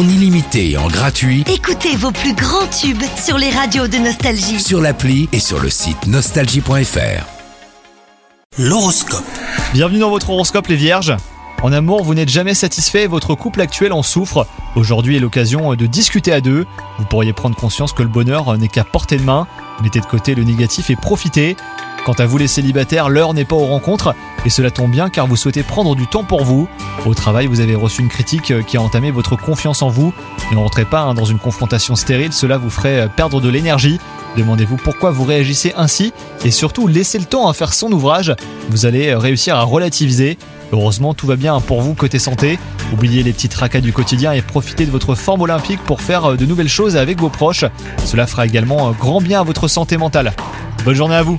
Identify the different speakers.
Speaker 1: en illimité et en gratuit
Speaker 2: Écoutez vos plus grands tubes sur les radios de Nostalgie.
Speaker 1: sur l'appli et sur le site nostalgie.fr. L'horoscope.
Speaker 3: Bienvenue dans votre horoscope les vierges. En amour, vous n'êtes jamais satisfait et votre couple actuel en souffre. Aujourd'hui est l'occasion de discuter à deux. Vous pourriez prendre conscience que le bonheur n'est qu'à portée de main. Mettez de côté le négatif et profitez. Quant à vous les célibataires, l'heure n'est pas aux rencontres et cela tombe bien car vous souhaitez prendre du temps pour vous. Au travail, vous avez reçu une critique qui a entamé votre confiance en vous. Ne rentrez pas hein, dans une confrontation stérile, cela vous ferait perdre de l'énergie. Demandez-vous pourquoi vous réagissez ainsi et surtout laissez le temps à faire son ouvrage. Vous allez réussir à relativiser. Heureusement, tout va bien pour vous côté santé. Oubliez les petits tracas du quotidien et profitez de votre forme olympique pour faire de nouvelles choses avec vos proches. Cela fera également grand bien à votre santé mentale. Bonne journée à vous